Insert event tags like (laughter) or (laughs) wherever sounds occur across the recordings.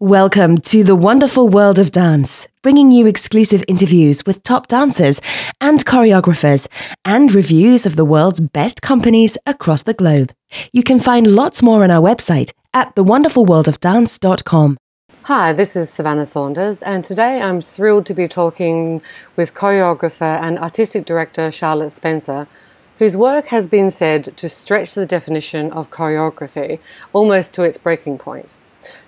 Welcome to the wonderful world of dance, bringing you exclusive interviews with top dancers and choreographers and reviews of the world's best companies across the globe. You can find lots more on our website at thewonderfulworldofdance.com. Hi, this is Savannah Saunders, and today I'm thrilled to be talking with choreographer and artistic director Charlotte Spencer, whose work has been said to stretch the definition of choreography almost to its breaking point.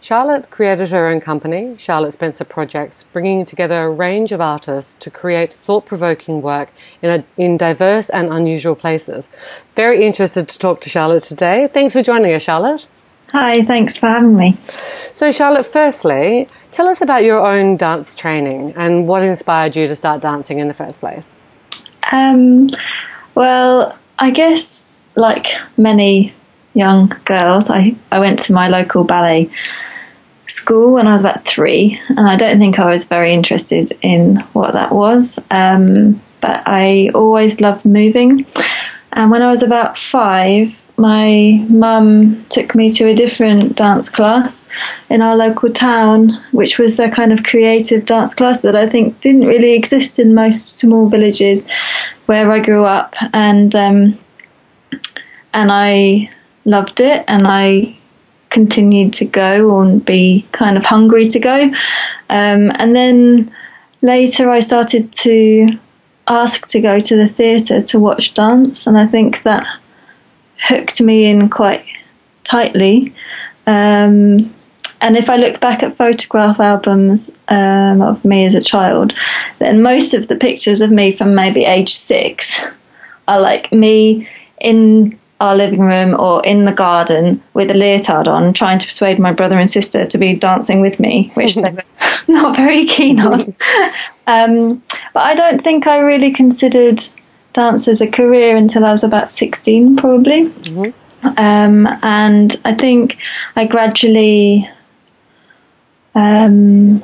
Charlotte created her own company, Charlotte Spencer Projects, bringing together a range of artists to create thought provoking work in, a, in diverse and unusual places. Very interested to talk to Charlotte today. Thanks for joining us, Charlotte. Hi, thanks for having me. So, Charlotte, firstly, tell us about your own dance training and what inspired you to start dancing in the first place. Um, well, I guess like many young girls, I, I went to my local ballet school when I was about three, and I don't think I was very interested in what that was. Um, but I always loved moving. And when I was about five, my mum took me to a different dance class in our local town, which was a kind of creative dance class that I think didn't really exist in most small villages where I grew up. And um, and I loved it, and I continued to go and be kind of hungry to go. Um, and then later, I started to ask to go to the theatre to watch dance, and I think that hooked me in quite tightly. Um, and if I look back at photograph albums um, of me as a child, then most of the pictures of me from maybe age six are like me in our living room or in the garden with a leotard on, trying to persuade my brother and sister to be dancing with me, which they were (laughs) not very keen on. (laughs) um, but I don't think I really considered dance as a career until I was about 16, probably. Mm-hmm. Um, and I think I gradually. Um,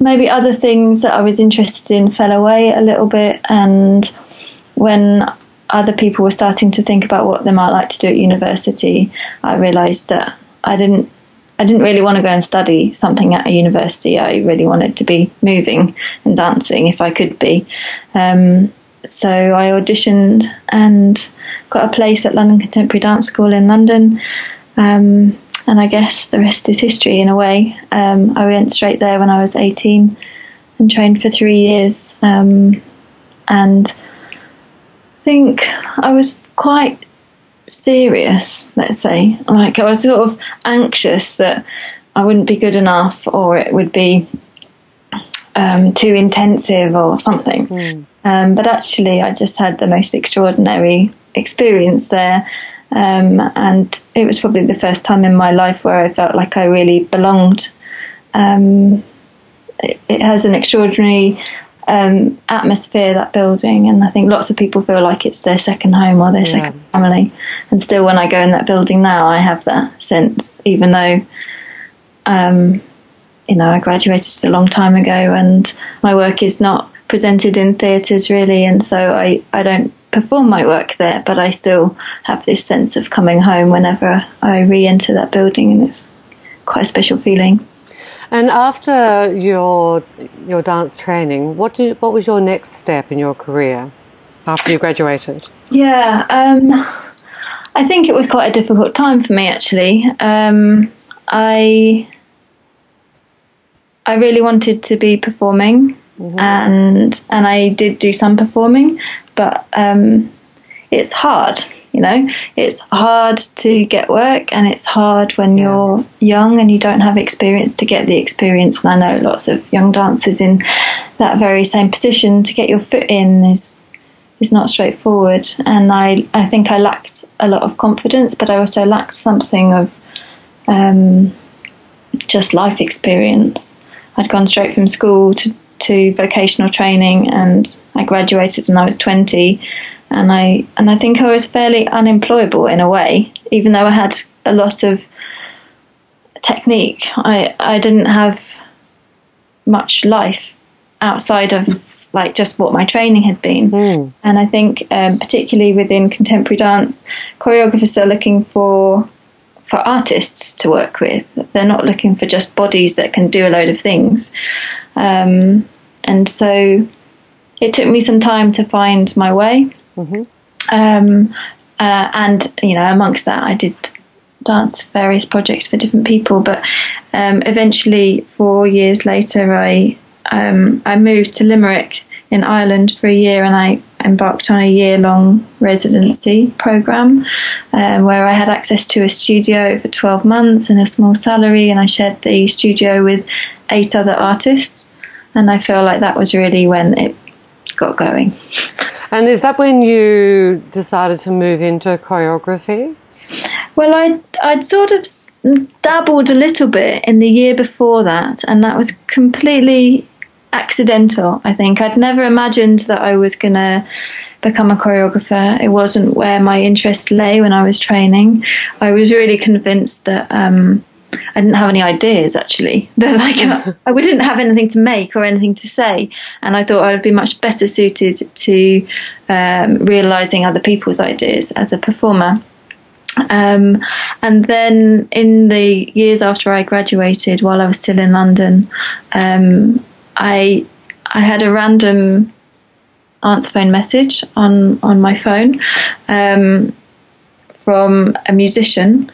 maybe other things that I was interested in fell away a little bit, and when other people were starting to think about what they might like to do at university, I realised that I didn't I didn't really want to go and study something at a university. I really wanted to be moving and dancing if I could be. Um, so I auditioned and got a place at London Contemporary Dance School in London. Um, and I guess the rest is history in a way. Um, I went straight there when I was 18 and trained for three years. Um, and think I was quite serious, let's say. Like I was sort of anxious that I wouldn't be good enough or it would be um, too intensive or something. Mm. Um, but actually, I just had the most extraordinary experience there. Um, and it was probably the first time in my life where I felt like I really belonged. Um, it, it has an extraordinary um, atmosphere that building, and I think lots of people feel like it's their second home or their yeah. second family. And still, when I go in that building now, I have that sense, even though, um, you know, I graduated a long time ago, and my work is not presented in theatres really, and so I I don't perform my work there, but I still have this sense of coming home whenever I re-enter that building, and it's quite a special feeling. And after your your dance training, what did what was your next step in your career after you graduated? Yeah, um, I think it was quite a difficult time for me actually. Um, I I really wanted to be performing, mm-hmm. and and I did do some performing, but um, it's hard you know? It's hard to get work and it's hard when you're young and you don't have experience to get the experience. And i know lots of young dancers in that very same position. To get your foot in is is not straightforward. And i i think i lacked a lot of confidence but i also lacked something of um, just life experience. I'd gone straight from school to to vocational training and i graduated when i was 20 and I and I think I was fairly unemployable in a way, even though I had a lot of technique. I I didn't have much life outside of like just what my training had been. Mm. And I think um, particularly within contemporary dance, choreographers are looking for for artists to work with. They're not looking for just bodies that can do a load of things. Um, and so it took me some time to find my way. Mm-hmm. Um, uh, and, you know, amongst that, I did dance various projects for different people. But um, eventually, four years later, I um, I moved to Limerick in Ireland for a year, and I embarked on a year long residency program um, where I had access to a studio for 12 months and a small salary, and I shared the studio with eight other artists. And I feel like that was really when it got going. And is that when you decided to move into choreography? Well, I'd, I'd sort of dabbled a little bit in the year before that, and that was completely accidental, I think. I'd never imagined that I was going to become a choreographer. It wasn't where my interest lay when I was training. I was really convinced that um, I didn't have any ideas actually. (laughs) That like I didn't have anything to make or anything to say, and I thought I would be much better suited to um, realizing other people's ideas as a performer. Um, and then in the years after I graduated, while I was still in London, um, I I had a random answer phone message on on my phone um, from a musician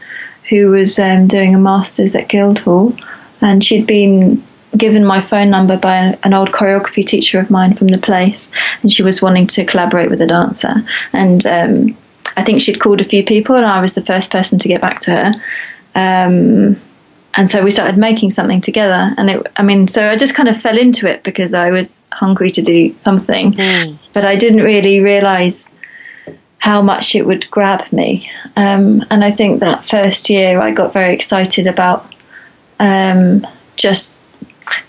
who was um, doing a masters at Guildhall, and she'd been given my phone number by an old choreography teacher of mine from the place, and she was wanting to collaborate with a dancer. And um, I think she'd called a few people, and I was the first person to get back to her. Um, and so we started making something together. And it i mean so i just kind of fell into it because i was hungry to do something. Mm. but i didn't really realize how much it would grab me. Um, and i think that first year i got very excited about um, just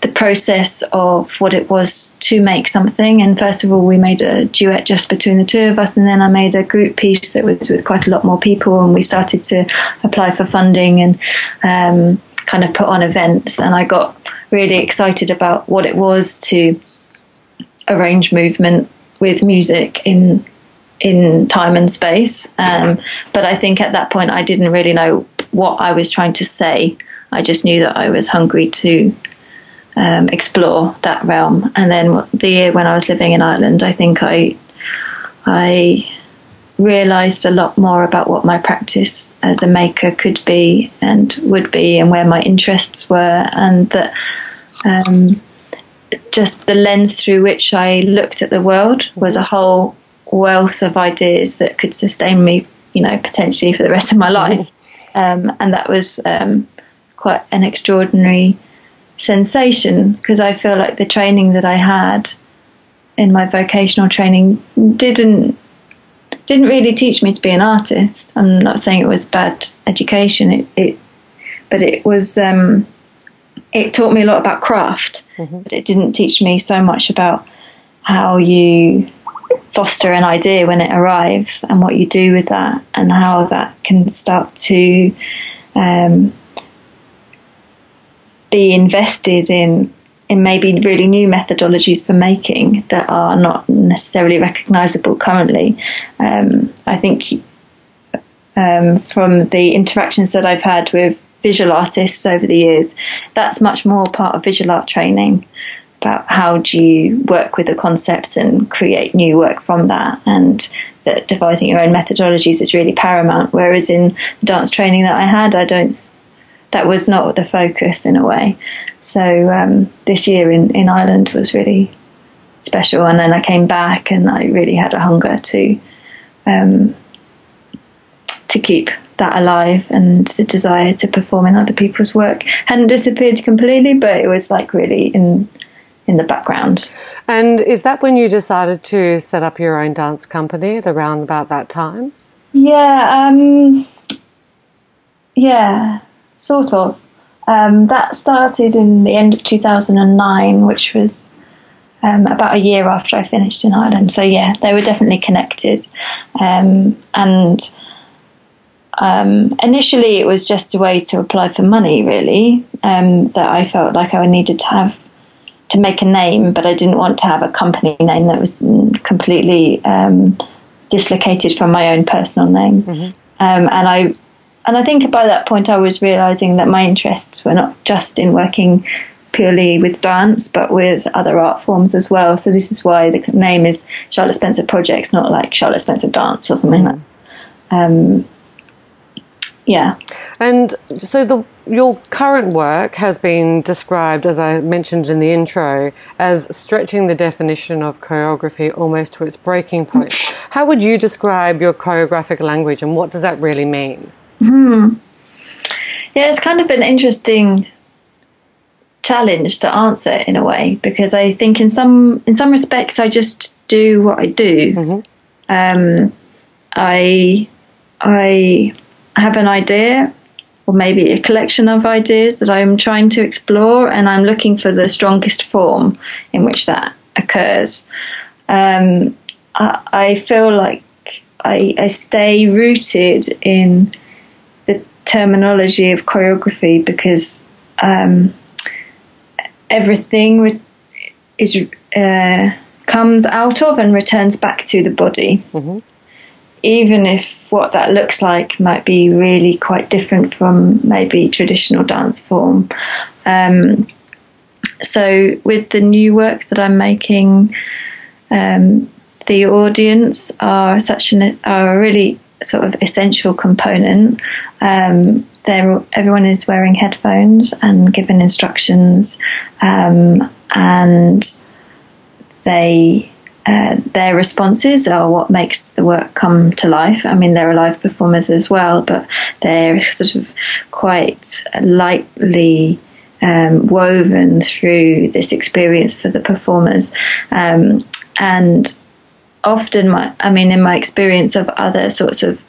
the process of what it was to make something. And first of all, we made a duet just between the two of us, and then I made a group piece that was with quite a lot more people, and we started to apply for funding and um, kind of put on events, and I got really excited about what it was to arrange movement with music in in time and space. Um, but I think at that point I didn't really know what I was trying to say. I just knew that I was hungry to um, explore that realm. And then the year when I was living in Ireland, I think I I realized a lot more about what my practice as a maker could be and would be and where my interests were and that um, just the lens through which I looked at the world was a whole wealth of ideas that could sustain me you know potentially for the rest of my (laughs) life. Um, and that was um, quite an extraordinary sensation because I feel like the training that I had in my vocational training didn't didn't really teach me to be an artist. I'm not saying it was bad education. It, it but it was um, it taught me a lot about craft, mm-hmm. but it didn't teach me so much about how you foster an idea when it arrives and what you do with that and how that can start to um, be invested in in maybe really new methodologies for making that are not necessarily recognizable currently. Um, I think um, from the interactions that I've had with visual artists over the years, that's much more part of visual art training about how do you work with a concept and create new work from that and that devising your own methodologies is really paramount whereas in dance training that I had I don't that was not the focus in a way so um, this year in, in Ireland was really special. And then I came back and I really had a hunger to um, to keep that alive and the desire to perform in other people's work hadn't disappeared completely, but it was like really in in the background. And is that when you decided to set up your own dance company at around about that time? Yeah, um, yeah, sort of. Um, that started in the end of 2009, which was um, about a year after I finished in Ireland. So, yeah, they were definitely connected. Um, and um, initially, it was just a way to apply for money, really, um, that I felt like I needed to have to make a name, but I didn't want to have a company name that was completely um, dislocated from my own personal name. Mm-hmm. and I and I think by that point I was realizing that my interests were not just in working purely with dance, but with other art forms as well. So this is why the name is Charlotte Spencer Projects, not like Charlotte Spencer Dance or something like. That. Um, yeah. And so the your current work has been described, as I mentioned in the intro, as stretching the definition of choreography almost to its breaking point. (laughs) How would you describe your choreographic language, and what does that really mean? Hmm. Yeah, it's kind of an interesting challenge to answer in a way because I think in some in some respects I just do what I do. Mm-hmm. Um, I I have an idea or maybe a collection of ideas that I'm trying to explore, and I'm looking for the strongest form in which that occurs. Um, I, I, feel like I, I, stay rooted in terminology of choreography because um, everything is uh, comes out of and returns back to the body. Mm-hmm even if what that looks like might be really quite different from maybe traditional dance form. Um, so with the new work that I'm making, um, the audience are such an are a really sort of essential component. Um, everyone is wearing headphones and given instructions, um, and they uh, their responses are what makes the work come to life. I mean, they're live performers as well, but they're sort of quite lightly um, woven through this experience for the performers. Um, and often, my, I mean, in my experience of other sorts of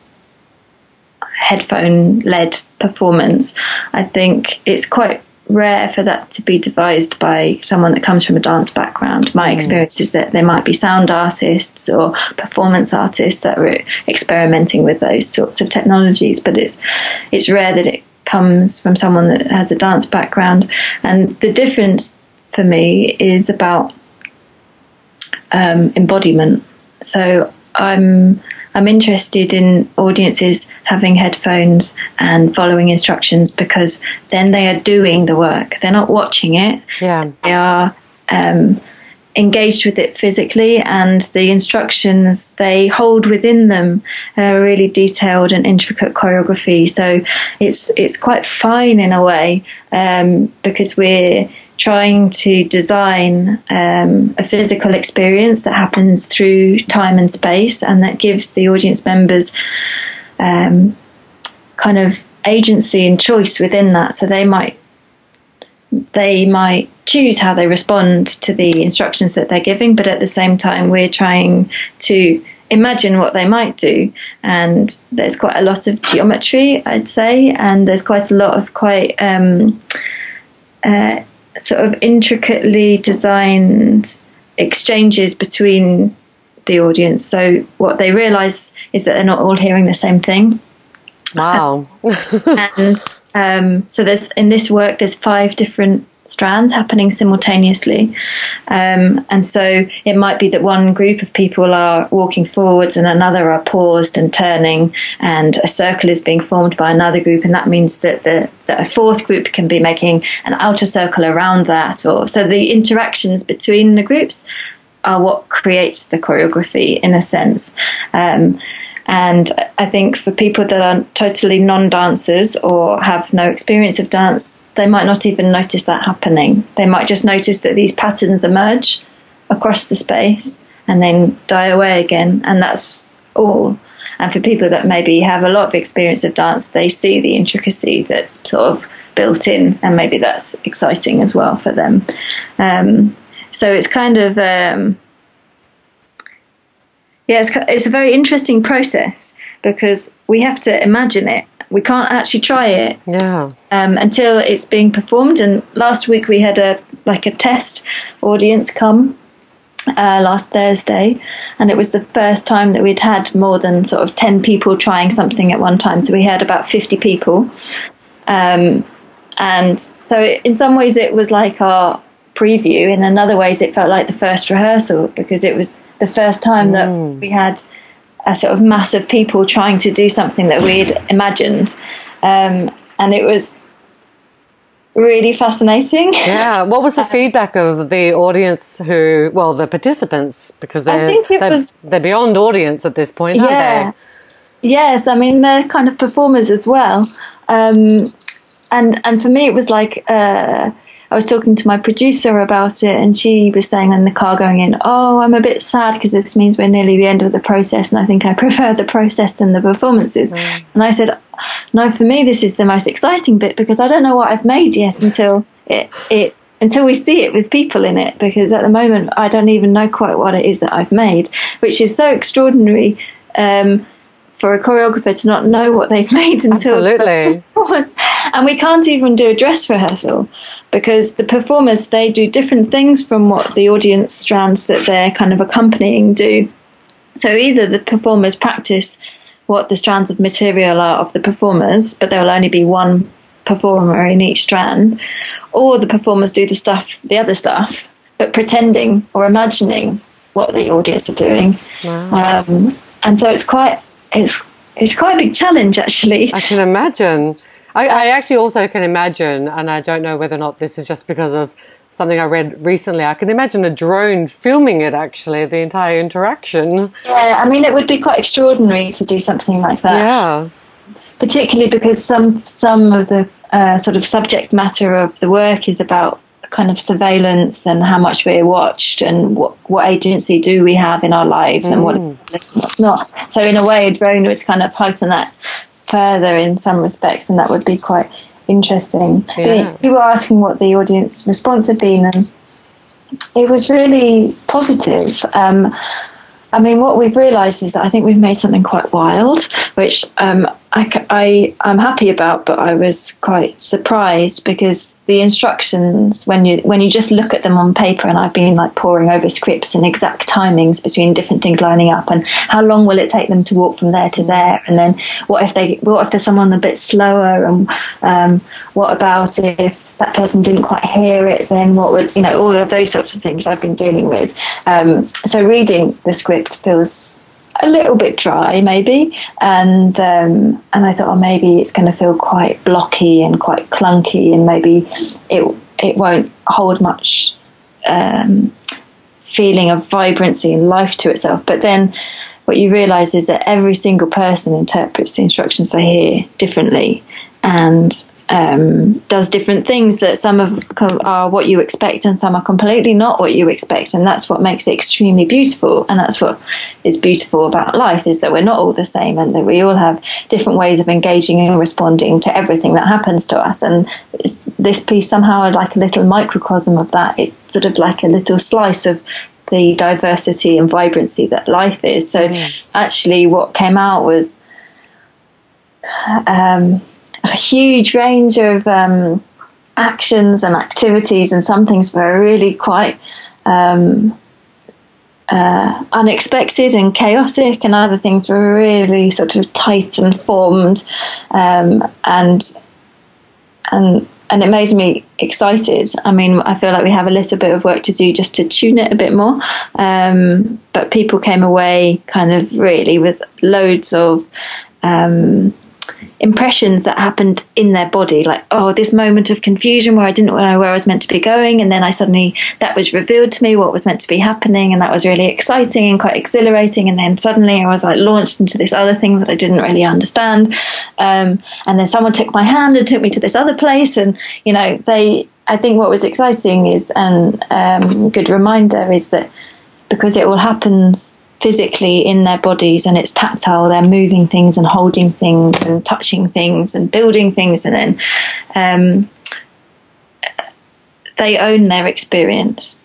headphone led performance, I think it's quite rare for that to be devised by someone that comes from a dance background. My mm. experience is that there might be sound artists or performance artists that are experimenting with those sorts of technologies, but it's it's rare that it comes from someone that has a dance background. And the difference for me is about um, embodiment. So I'm I'm interested in audiences having headphones and following instructions because then they are doing the work. They're not watching it. Yeah. They are um, engaged with it physically, and the instructions they hold within them a really detailed and intricate choreography. So it's it's quite fine in a way um, because we're trying to design um, a physical experience that happens through time and space and that gives the audience members um, kind of agency and choice within that. So they might they might choose how they respond to the instructions that they're giving but at the same time we're trying to imagine what they might do. And there's quite a lot of geometry i'd say and there's quite a lot of quite um, uh, sort of intricately designed exchanges between the audience. So what they realise is that they're not all hearing the same thing. Wow! (laughs) and um, so there's in this work there's five different strands happening simultaneously. Um, and so it might be that one group of people are walking forwards and another are paused and turning, and a circle is being formed by another group, and that means that the that a fourth group can be making an outer circle around that, or so the interactions between the groups are what creates the choreography in a sense. Um, and I think for people that are totally non dancers or have no experience of dance, they might not even notice that happening. They might just notice that these patterns emerge across the space and then die away again, and that's all. And for people that maybe have a lot of experience of dance, they see the intricacy that's sort of built in, and maybe that's exciting as well for them. Um, so it's kind of um, yeah, it's, it's a very interesting process because we have to imagine it. We can't actually try it yeah. um, until it's being performed. And last week we had a like a test audience come uh, last Thursday, and it was the first time that we'd had more than sort of ten people trying something at one time. So we had about fifty people, um, and so in some ways it was like our preview. In another ways, it felt like the first rehearsal because it was the first time that mm. we had a sort of mass of people trying to do something that we'd imagined. um, and it was really fascinating. (laughs) Yeah. What was the feedback of the audience who, well, the participants, because they're, they're, was, they're, beyond audience at this point, aren't yeah. they? Yes. I mean, they're kind of performers as well. Um, and, and for me, it was like, uh, I was talking to my producer about it, and she was saying in the car going in, "Oh, I'm a bit sad because this means we're nearly the end of the process, and I think I (laughs) prefer the process than the performances." Mm. And I said, "No, for me, this is the most exciting bit because I don't know what I've made yet until it it." Until we see it with people in it, because at the moment I don't even know quite what it is that I've made, which is so extraordinary. Um, for a choreographer to not know what they've (laughs) made until Absolutely. performance. And we can't even do a dress rehearsal because the performers they do different things from what the audience strands that they're kind of accompanying do. So either the performers practice what the strands of material are of the performers, but there will only be one performer in each strand, or the performers do the stuff, the other stuff, but pretending or imagining what the audience are doing. Wow. Um, and so it's quite it's it's quite a big challenge actually. I can imagine. I, I, actually also can imagine, and I don't know whether or not this is just because of something I read recently. I can imagine a drone filming it actually, the entire interaction. Yeah, I mean, it would be quite extraordinary to do something like that. Yeah. Particularly because some some of the uh, sort of subject matter of the work is about kind of surveillance and how much we're watched and what, what agency do we have in our lives mm. and what, mm. what's not. So in a way, a drone was kind of heighten that further in some respects, and that would be quite interesting. Yeah. you were asking what the audience response had been, and it was really positive. Um, I mean, what we've realised is that I think we've made something quite wild, which um, I, I, I'm happy about, but I was quite surprised because the instructions when you when you just look at them on paper and I've been like poring over scripts and exact timings between different things lining up and how long will it take them to walk from there to there? And then what if they what if there's someone a bit slower and um, what about if that person didn't quite hear it then what would you know all of those sorts of things I've been dealing with. Um, so reading the script feels a little bit dry, maybe, and um, and I thought, oh, maybe it's going to feel quite blocky and quite clunky, and maybe it it won't hold much um, feeling of vibrancy and life to itself. But then, what you realise is that every single person interprets the instructions they hear differently, and um, does different things that some of are what you expect and some are completely not what you expect. And that's what makes it extremely beautiful. And that's what is beautiful about life is that we're not all the same and that we all have different ways of engaging and responding to everything that happens to us. And this piece somehow like a little microcosm of that. It's sort of like a little slice of the diversity and vibrancy that life is. So mm. actually what came out was um, a huge range of um, actions and activities, and some things were really quite um, uh, unexpected and chaotic, and other things were really sort of tight and formed, um, and and and it made me excited. I mean, I feel like we have a little bit of work to do just to tune it a bit more. Um, but people came away kind of really with loads of um, impressions that happened in their body like oh this moment of confusion where i didn't know where i was meant to be going and then i suddenly that was revealed to me what was meant to be happening and that was really exciting and quite exhilarating and then suddenly i was like launched into this other thing that i didn't really understand. Um, and then someone took my hand and took me to this other place and you know they i think what was exciting is and um, good reminder is that because it all happens physically in their bodies and it's tactile. They're moving things and holding things and touching things and building things and then um, they own their experience.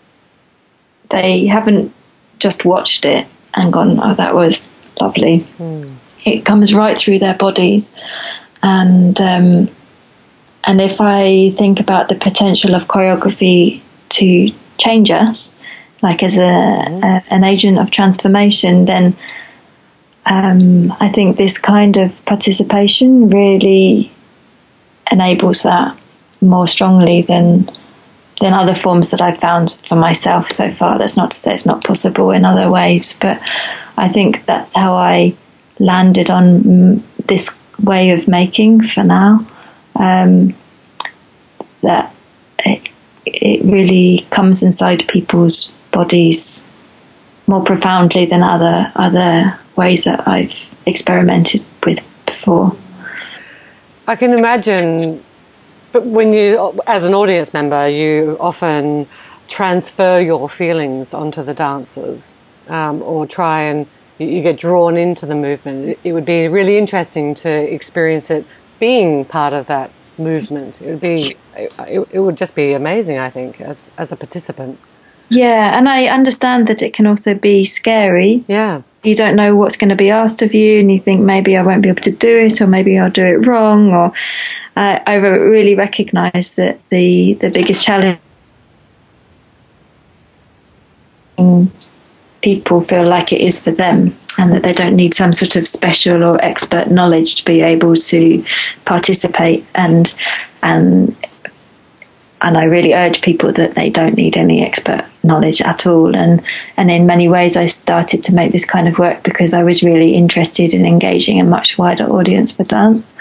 They haven't just watched it and gone oh that was lovely. Mm. it comes right through their bodies. And um, and if i think about the potential of choreography to change us like as a, a an agent of transformation, then um, I think this kind of participation really enables that more strongly than than other forms that I've found for myself so far. That's not to say it's not possible in other ways, but I think that's how I landed on this way of making for now. Um, that it, it really comes inside people's bodies more profoundly than other other ways that I've experimented with before. I can imagine, but when you, as an audience member, you often transfer your feelings onto the dancers, um, or try and you get drawn into the movement. It would be really interesting to experience it being part of that movement. It would be, it, it would just be amazing. I think as as a participant. Yeah, and I understand that it can also be scary. Yeah. You don't know what's going to be asked of you, and you think maybe I won't be able to do it, or maybe I'll do it wrong, or uh, I really recognise that the the biggest challenge people feel like it is for them and that they don't need some sort of special or expert knowledge to be able to participate and and and I really urge people that they don't need any expert knowledge at all. And and in many ways, I started to make this kind of work because I was really interested in engaging a much wider audience for dance.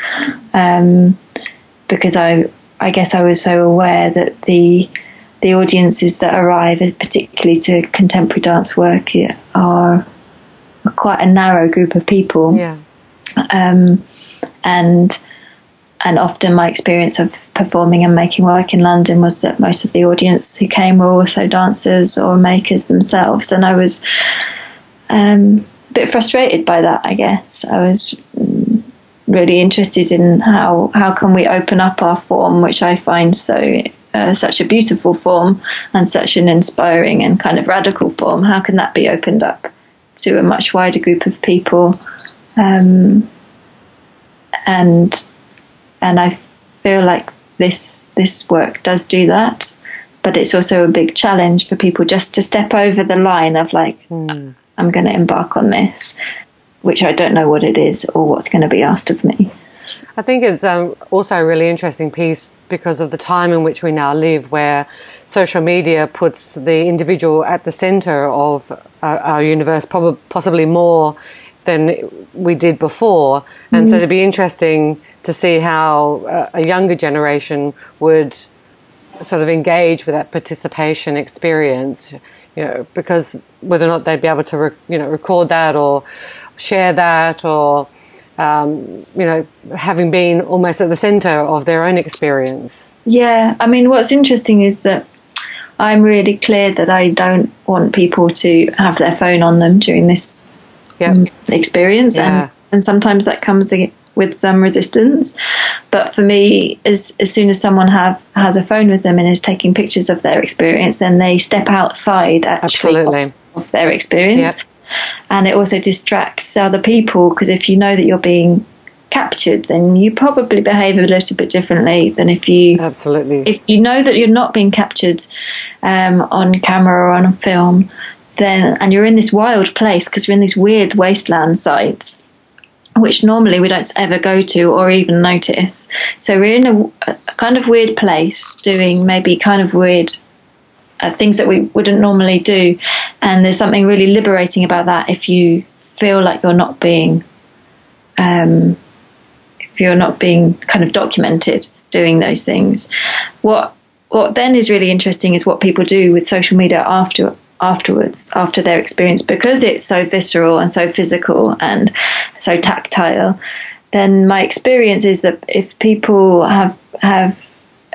Um, because I I guess I was so aware that the the audiences that arrive, particularly to contemporary dance work, are quite a narrow group of people. Yeah. Um, and and often my experience of performing and making work in London was that most of the audience who came were also dancers or makers themselves, and I was um, a bit frustrated by that. I guess I was mm, really interested in how how can we open up our form, which I find so uh, such a beautiful form and such an inspiring and kind of radical form. How can that be opened up to a much wider group of people? Um, and and I feel like this this work does do that, but it's also a big challenge for people just to step over the line of like, mm. I'm going to embark on this, which I don't know what it is or what's going to be asked of me. I think it's um, also a really interesting piece because of the time in which we now live, where social media puts the individual at the centre of our, our universe, probably possibly more than we did before. And mm. so it'd be interesting to see how uh, a younger generation would sort of engage with that participation experience, you know, because whether or not they'd be able to, re- you know, record that or share that or, um, you know, having been almost at the center of their own experience. Yeah, I mean, what's interesting is that I'm really clear that I don't want people to have their phone on them during this yep. um, experience, yeah. and and sometimes that comes with some resistance. But for me, as as soon as someone have has a phone with them and is taking pictures of their experience, then they step outside actually of, of, their experience, yep. and it also distracts other people because if you know that you're being captured, then you probably behave a little bit differently than if you absolutely if you know that you're not being captured um, on camera or on film. Then, and you're in this wild place because you're in these weird wasteland sites which normally we don't ever go to or even notice. So we're in a, a kind of weird place doing maybe kind of weird uh, things that we wouldn't normally do. And there's something really liberating about that if you feel like you're not being, um, if you're not being kind of documented doing those things. What what then is really interesting is what people do with social media after afterwards after their experience because it's so visceral and so physical and so tactile then my experience is that if people have have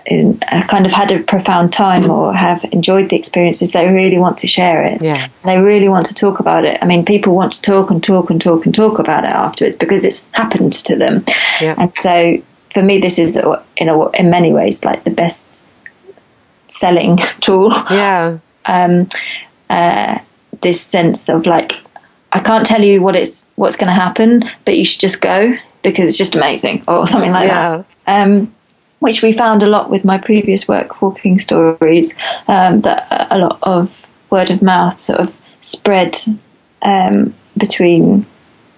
in, uh, kind of had a profound time or have enjoyed the experiences, they really want to share it. Yeah. They really want to talk about it. I mean, people want to talk and talk and talk and talk about it afterwards because it's happened to them. Yeah. And so for me, this is in a, in many ways like the best selling (laughs) tool. Yeah. Um, uh, this sense of like I can't tell you what it's what's going to happen, but you should just go because it's just amazing or something like yeah. that. Um, which we found a lot with my previous work, Walking Stories, um, that a lot of word of mouth sort of spread um, between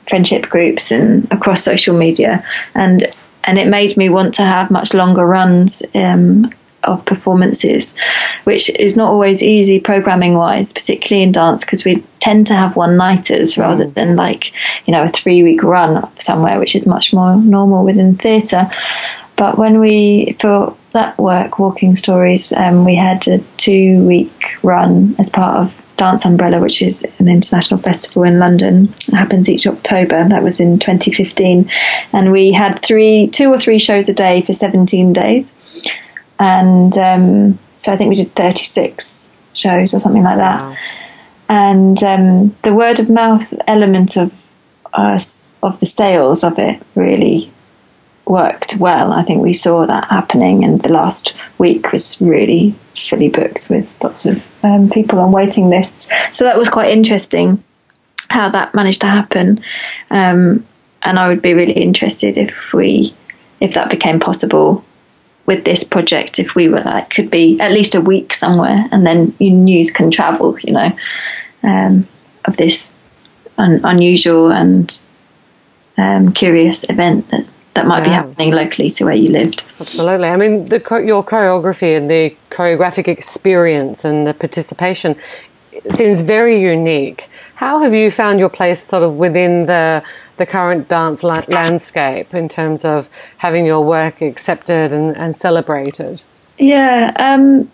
friendship groups and across social media, and and it made me want to have much longer runs um, of performances, which is not always easy programming wise, particularly in dance, because we tend to have one nighters rather than like, you know, a three week run somewhere, which is much more normal within theatre. But when we, for that work, Walking Stories, um, we had a two week run as part of Dance Umbrella, which is an international festival in London. It happens each October. That was in 2015, and we had three, two or three shows a day for 17 days, and um, so I think we did 36 shows or something like that. Wow. And um, the word of mouth element of us of the sales of it really worked well. I think we saw that happening, and the last week was really fully booked with lots of um, people on waiting lists. So that was quite interesting how that managed to happen. Um, and I would be really interested if we, if that became possible with this project, if we were like, could be at least a week somewhere, and then news can travel, you know, um, of this un- unusual and um, curious event that's that might yeah. be happening locally to where you lived. Absolutely. I mean, the, your choreography and the choreographic experience and the participation seems very unique. How have you found your place sort of within the the current dance la- landscape in terms of having your work accepted and, and celebrated? Yeah, um,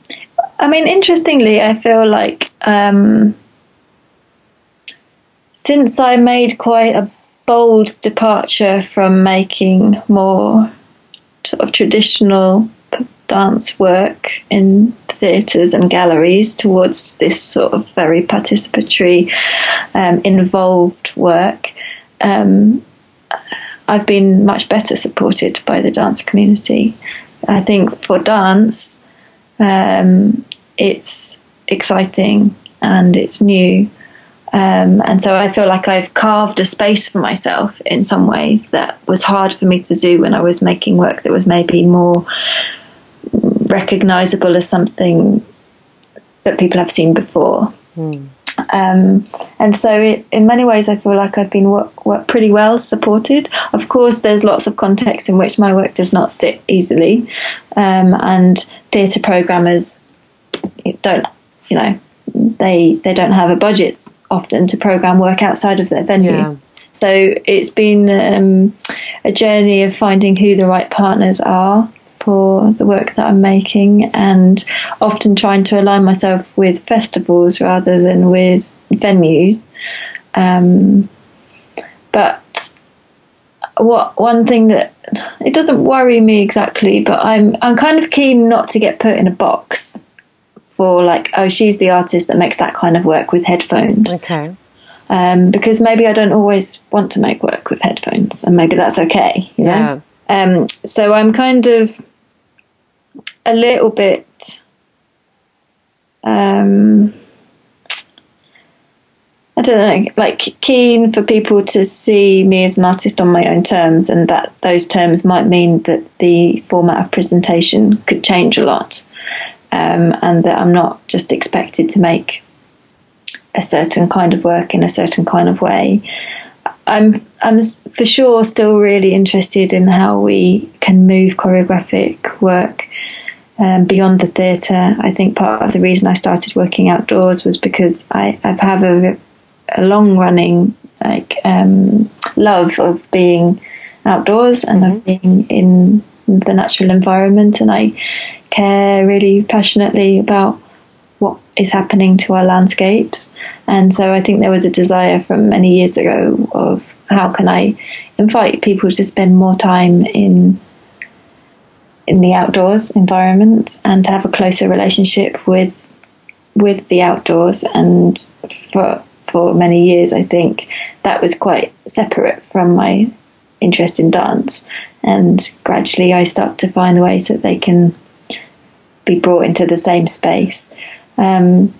I mean, interestingly, I feel like um, since I made quite a bold departure from making more sort of traditional dance work in theatres and galleries towards this sort of very participatory, um, involved work. Um, I've been much better supported by the dance community. I think for dance, um, it's exciting and it's new um, and so I feel like I've carved a space for myself in some ways that was hard for me to do when I was making work that was maybe more recognizable as something that people have seen before. Mm. Um, and so, it, in many ways, I feel like I've been work, work pretty well supported. Of course, there's lots of contexts in which my work does not sit easily, um, and theatre programmers don't, you know, they they don't have a budget often to program work outside of their venue. Yeah. So it's been um, a journey of finding who the right partners are for the work that I'm making, and often trying to align myself with festivals rather than with venues. Um, but what one thing that it doesn't worry me exactly, but I'm I'm kind of keen not to get put in a box for like, oh, she's the artist that makes that kind of work with headphones. Okay. Um, because maybe I don't always want to make work with headphones, and maybe that's okay. You know? Yeah. Um, so I'm kind of a little bit. Um, I don't know, like keen for people to see me as an artist on my own terms, and that those terms might mean that the format of presentation could change a lot um, and that I'm not just expected to make a certain kind of work in a certain kind of way. I'm I'm for sure still really interested in how we can move choreographic work um, beyond the theatre. I think part of the reason I started working outdoors was because I, I have a, a long running like um, love of being outdoors and mm-hmm. of being in the natural environment, and I care really passionately about what is happening to our landscapes. And so I think there was a desire from many years ago of how can I invite people to spend more time in in the outdoors environment and to have a closer relationship with with the outdoors and for for many years I think that was quite separate from my interest in dance and gradually I start to find ways that they can be brought into the same space. Um,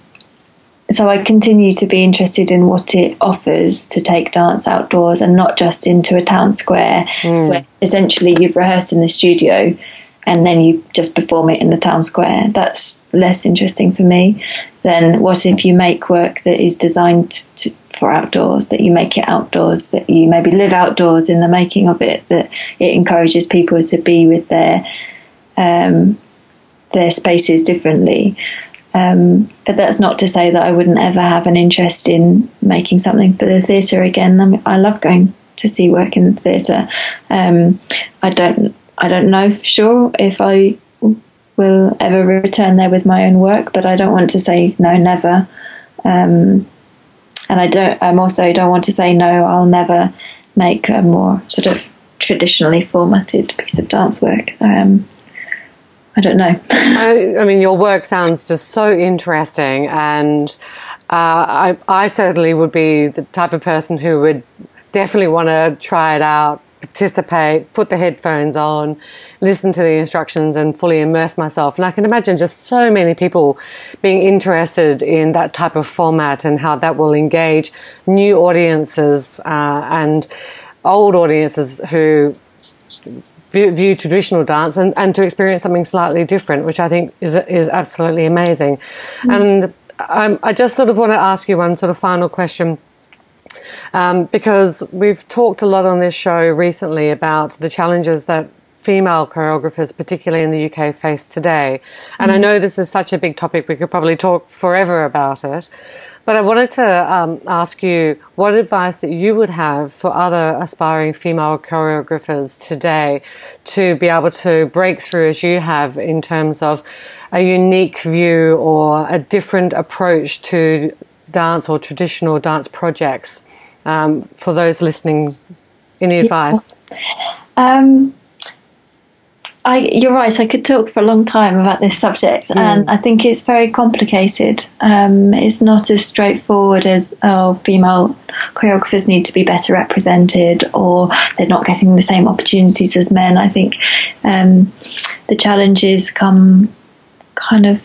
so I continue to be interested in what it offers to take dance outdoors and not just into a town square mm. where essentially you've rehearsed in the studio and then you just perform it in the town square. That's less interesting for me than what if you make work that is designed to, for outdoors, that you make it outdoors, that you maybe live outdoors in the making of it, that it encourages people to be with their um, their spaces differently. Um, but that's not to say that I wouldn't ever have an interest in making something for the theatre again. I, mean, I love going to see work in the theatre. Um, I don't I don't know for sure if I will ever return there with my own work, but I don't want to say no, never. Um, and I don't. I'm also don't want to say no. I'll never make a more sort of traditionally formatted piece of dance work. Um, I don't know. (laughs) I, I, mean, your work sounds just so interesting, and uh, I, I certainly would be the type of person who would definitely want to try it out, participate, put the headphones on, listen to the instructions, and fully immerse myself. And I can imagine just so many people being interested in that type of format and how that will engage new audiences uh, and old audiences who view, view, traditional dance and, and to experience something slightly different, which I think is is absolutely amazing. Mm. And um, I just sort of want to ask you one sort of final question. Um, because we've talked a lot on this show recently about the challenges that female choreographers, particularly in the UK, face today. And mm. I know this is such a big topic, we could probably talk forever about it. But I wanted to um, ask you what advice that you would have for other aspiring female choreographers today to be able to break through as you have in terms of a unique view or a different approach to dance or traditional dance projects um, for those listening. Any advice? Um, I, you're right. I could talk for a long time about this subject, mm. and I think it's very complicated. Um, it's not as straightforward as oh, female choreographers need to be better represented, or they're not getting the same opportunities as men. I think um, the challenges come kind of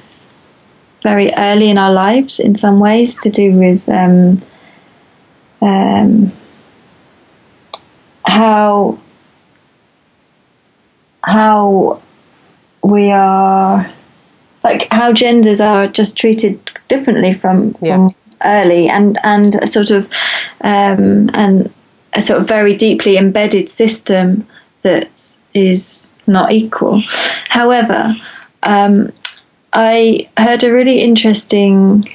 very early in our lives, in some ways, to do with um, um how how we are like how genders are just treated differently from, yeah. from early and and a sort of um, and a sort of very deeply embedded system that is not equal. However, um, I heard a really interesting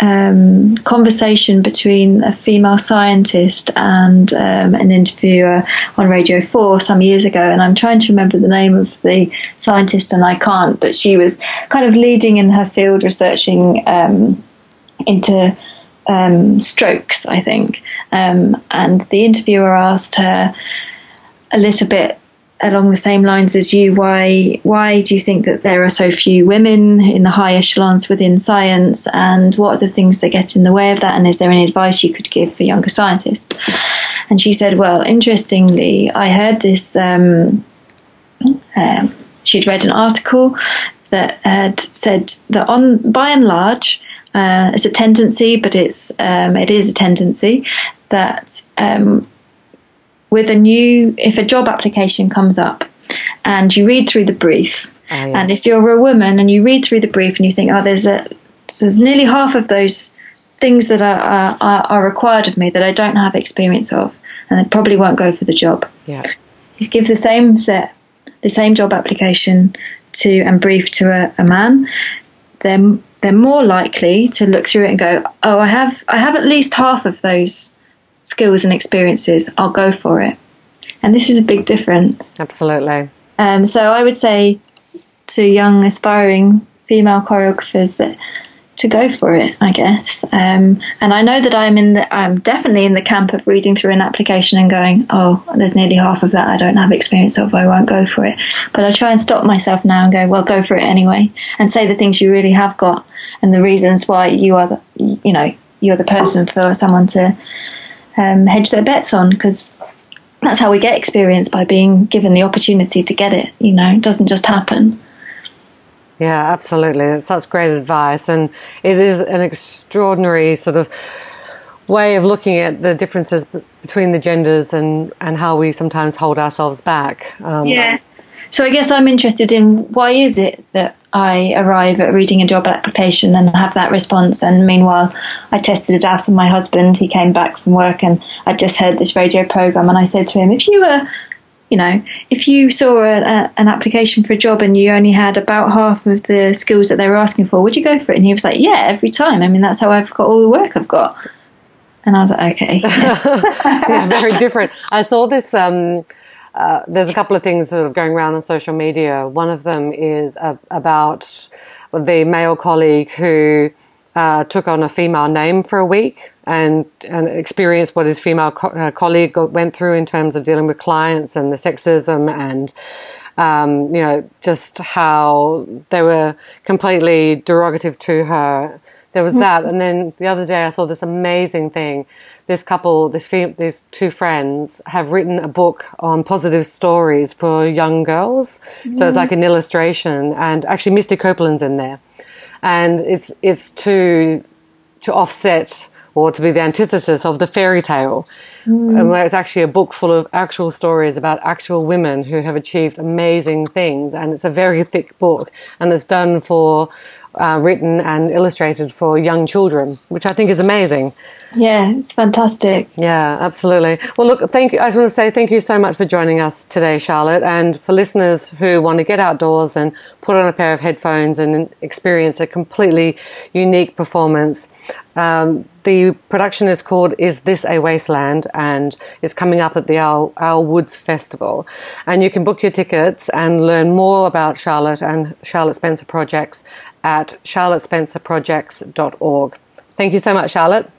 um, conversation between a female scientist and um, an interviewer on Radio 4 some years ago. And I'm trying to remember the name of the scientist and I can't, but she was kind of leading in her field researching um, into um, strokes, I think. Um, and the interviewer asked her a little bit along the same lines as you why why do you think that there are so few women in the high echelons within science? And what are the things that get in the way of that? And is there any advice you could give for younger scientists? And she said well interestingly i heard this um, uh, she'd read an article that had said that on by and large uh, it's a tendency but it's um, it is a tendency that um, with a new, if a job application comes up and you read through the brief, oh, and if you're a woman and you read through the brief and you think, oh, there's a, there's nearly half of those things that are, are, are required of me that I don't have experience of, and I probably won't go for the job. Yeah. You give the same set, the same job application to and brief to a, a man, they're they're more likely to look through it and go, oh, I have I have at least half of those skills and experiences, I'll go for it. And this is a big difference. Absolutely. Um, so I would say to young aspiring female choreographers that to go for it, I guess. Um, and I know that I'm in the, I'm definitely in the camp of reading through an application and going, oh, there's nearly half of that I don't have experience of, I won't go for it. But I try and stop myself now and go, well, go for it anyway, and say the things you really have got and the reasons why you are, the, you know, you're the person for someone to um, hedge their bets on because that's how we get experience by being given the opportunity to get it. You know, it doesn't just happen. Yeah, absolutely. That's such great advice. And it is an extraordinary sort of way of looking at the differences b- between the genders and, and how we sometimes hold ourselves back. Um, yeah. So I guess I'm interested in why is it that I arrive at reading a job application and have that response. And meanwhile, I tested it out on my husband. He came back from work and I just heard this radio program. And I said to him, if you were you know, if you saw a, a, an application for a job and you only had about half of the skills that they were asking for, would you go for it? And he was like, yeah, every time. I mean, that's how I've got all the work I've got. And I was like, okay. (laughs) yeah, very (laughs) different. I saw this. Um, uh, there's a couple of things sort of going around on social media. One of them is about the male colleague who uh, took on a female name for a week and, and experienced what his female co- uh, colleague went through in terms of dealing with clients and the sexism and um, you know just how they were completely derogative to her. There was that, and then the other day I saw this amazing thing. This couple, this these two friends, have written a book on positive stories for young girls. So it's like an illustration, and actually Misty Copeland's in there and it's it's to to offset or to be the antithesis of the fairy tale, mm. where it's actually a book full of actual stories about actual women who have achieved amazing things, and it's a very thick book, and it's done for uh, written and illustrated for young children, which I think is amazing. Yeah, it's fantastic. Yeah, absolutely. Well, look, thank you. I just want to say thank you so much for joining us today, Charlotte. And for listeners who want to get outdoors and put on a pair of headphones and experience a completely unique performance, um, the production is called Is This a Wasteland? and is coming up at the Owl, Owl Woods Festival. And you can book your tickets and learn more about Charlotte and Charlotte Spencer projects at charlottespencerprojects.org. Thank you so much, Charlotte.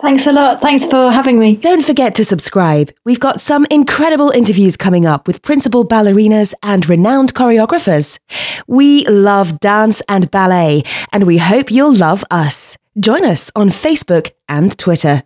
Thanks a lot. Thanks for having me. Don't forget to subscribe. We've got some incredible interviews coming up with principal ballerinas and renowned choreographers. We love dance and ballet, and we hope you'll love us. Join us on Facebook and Twitter.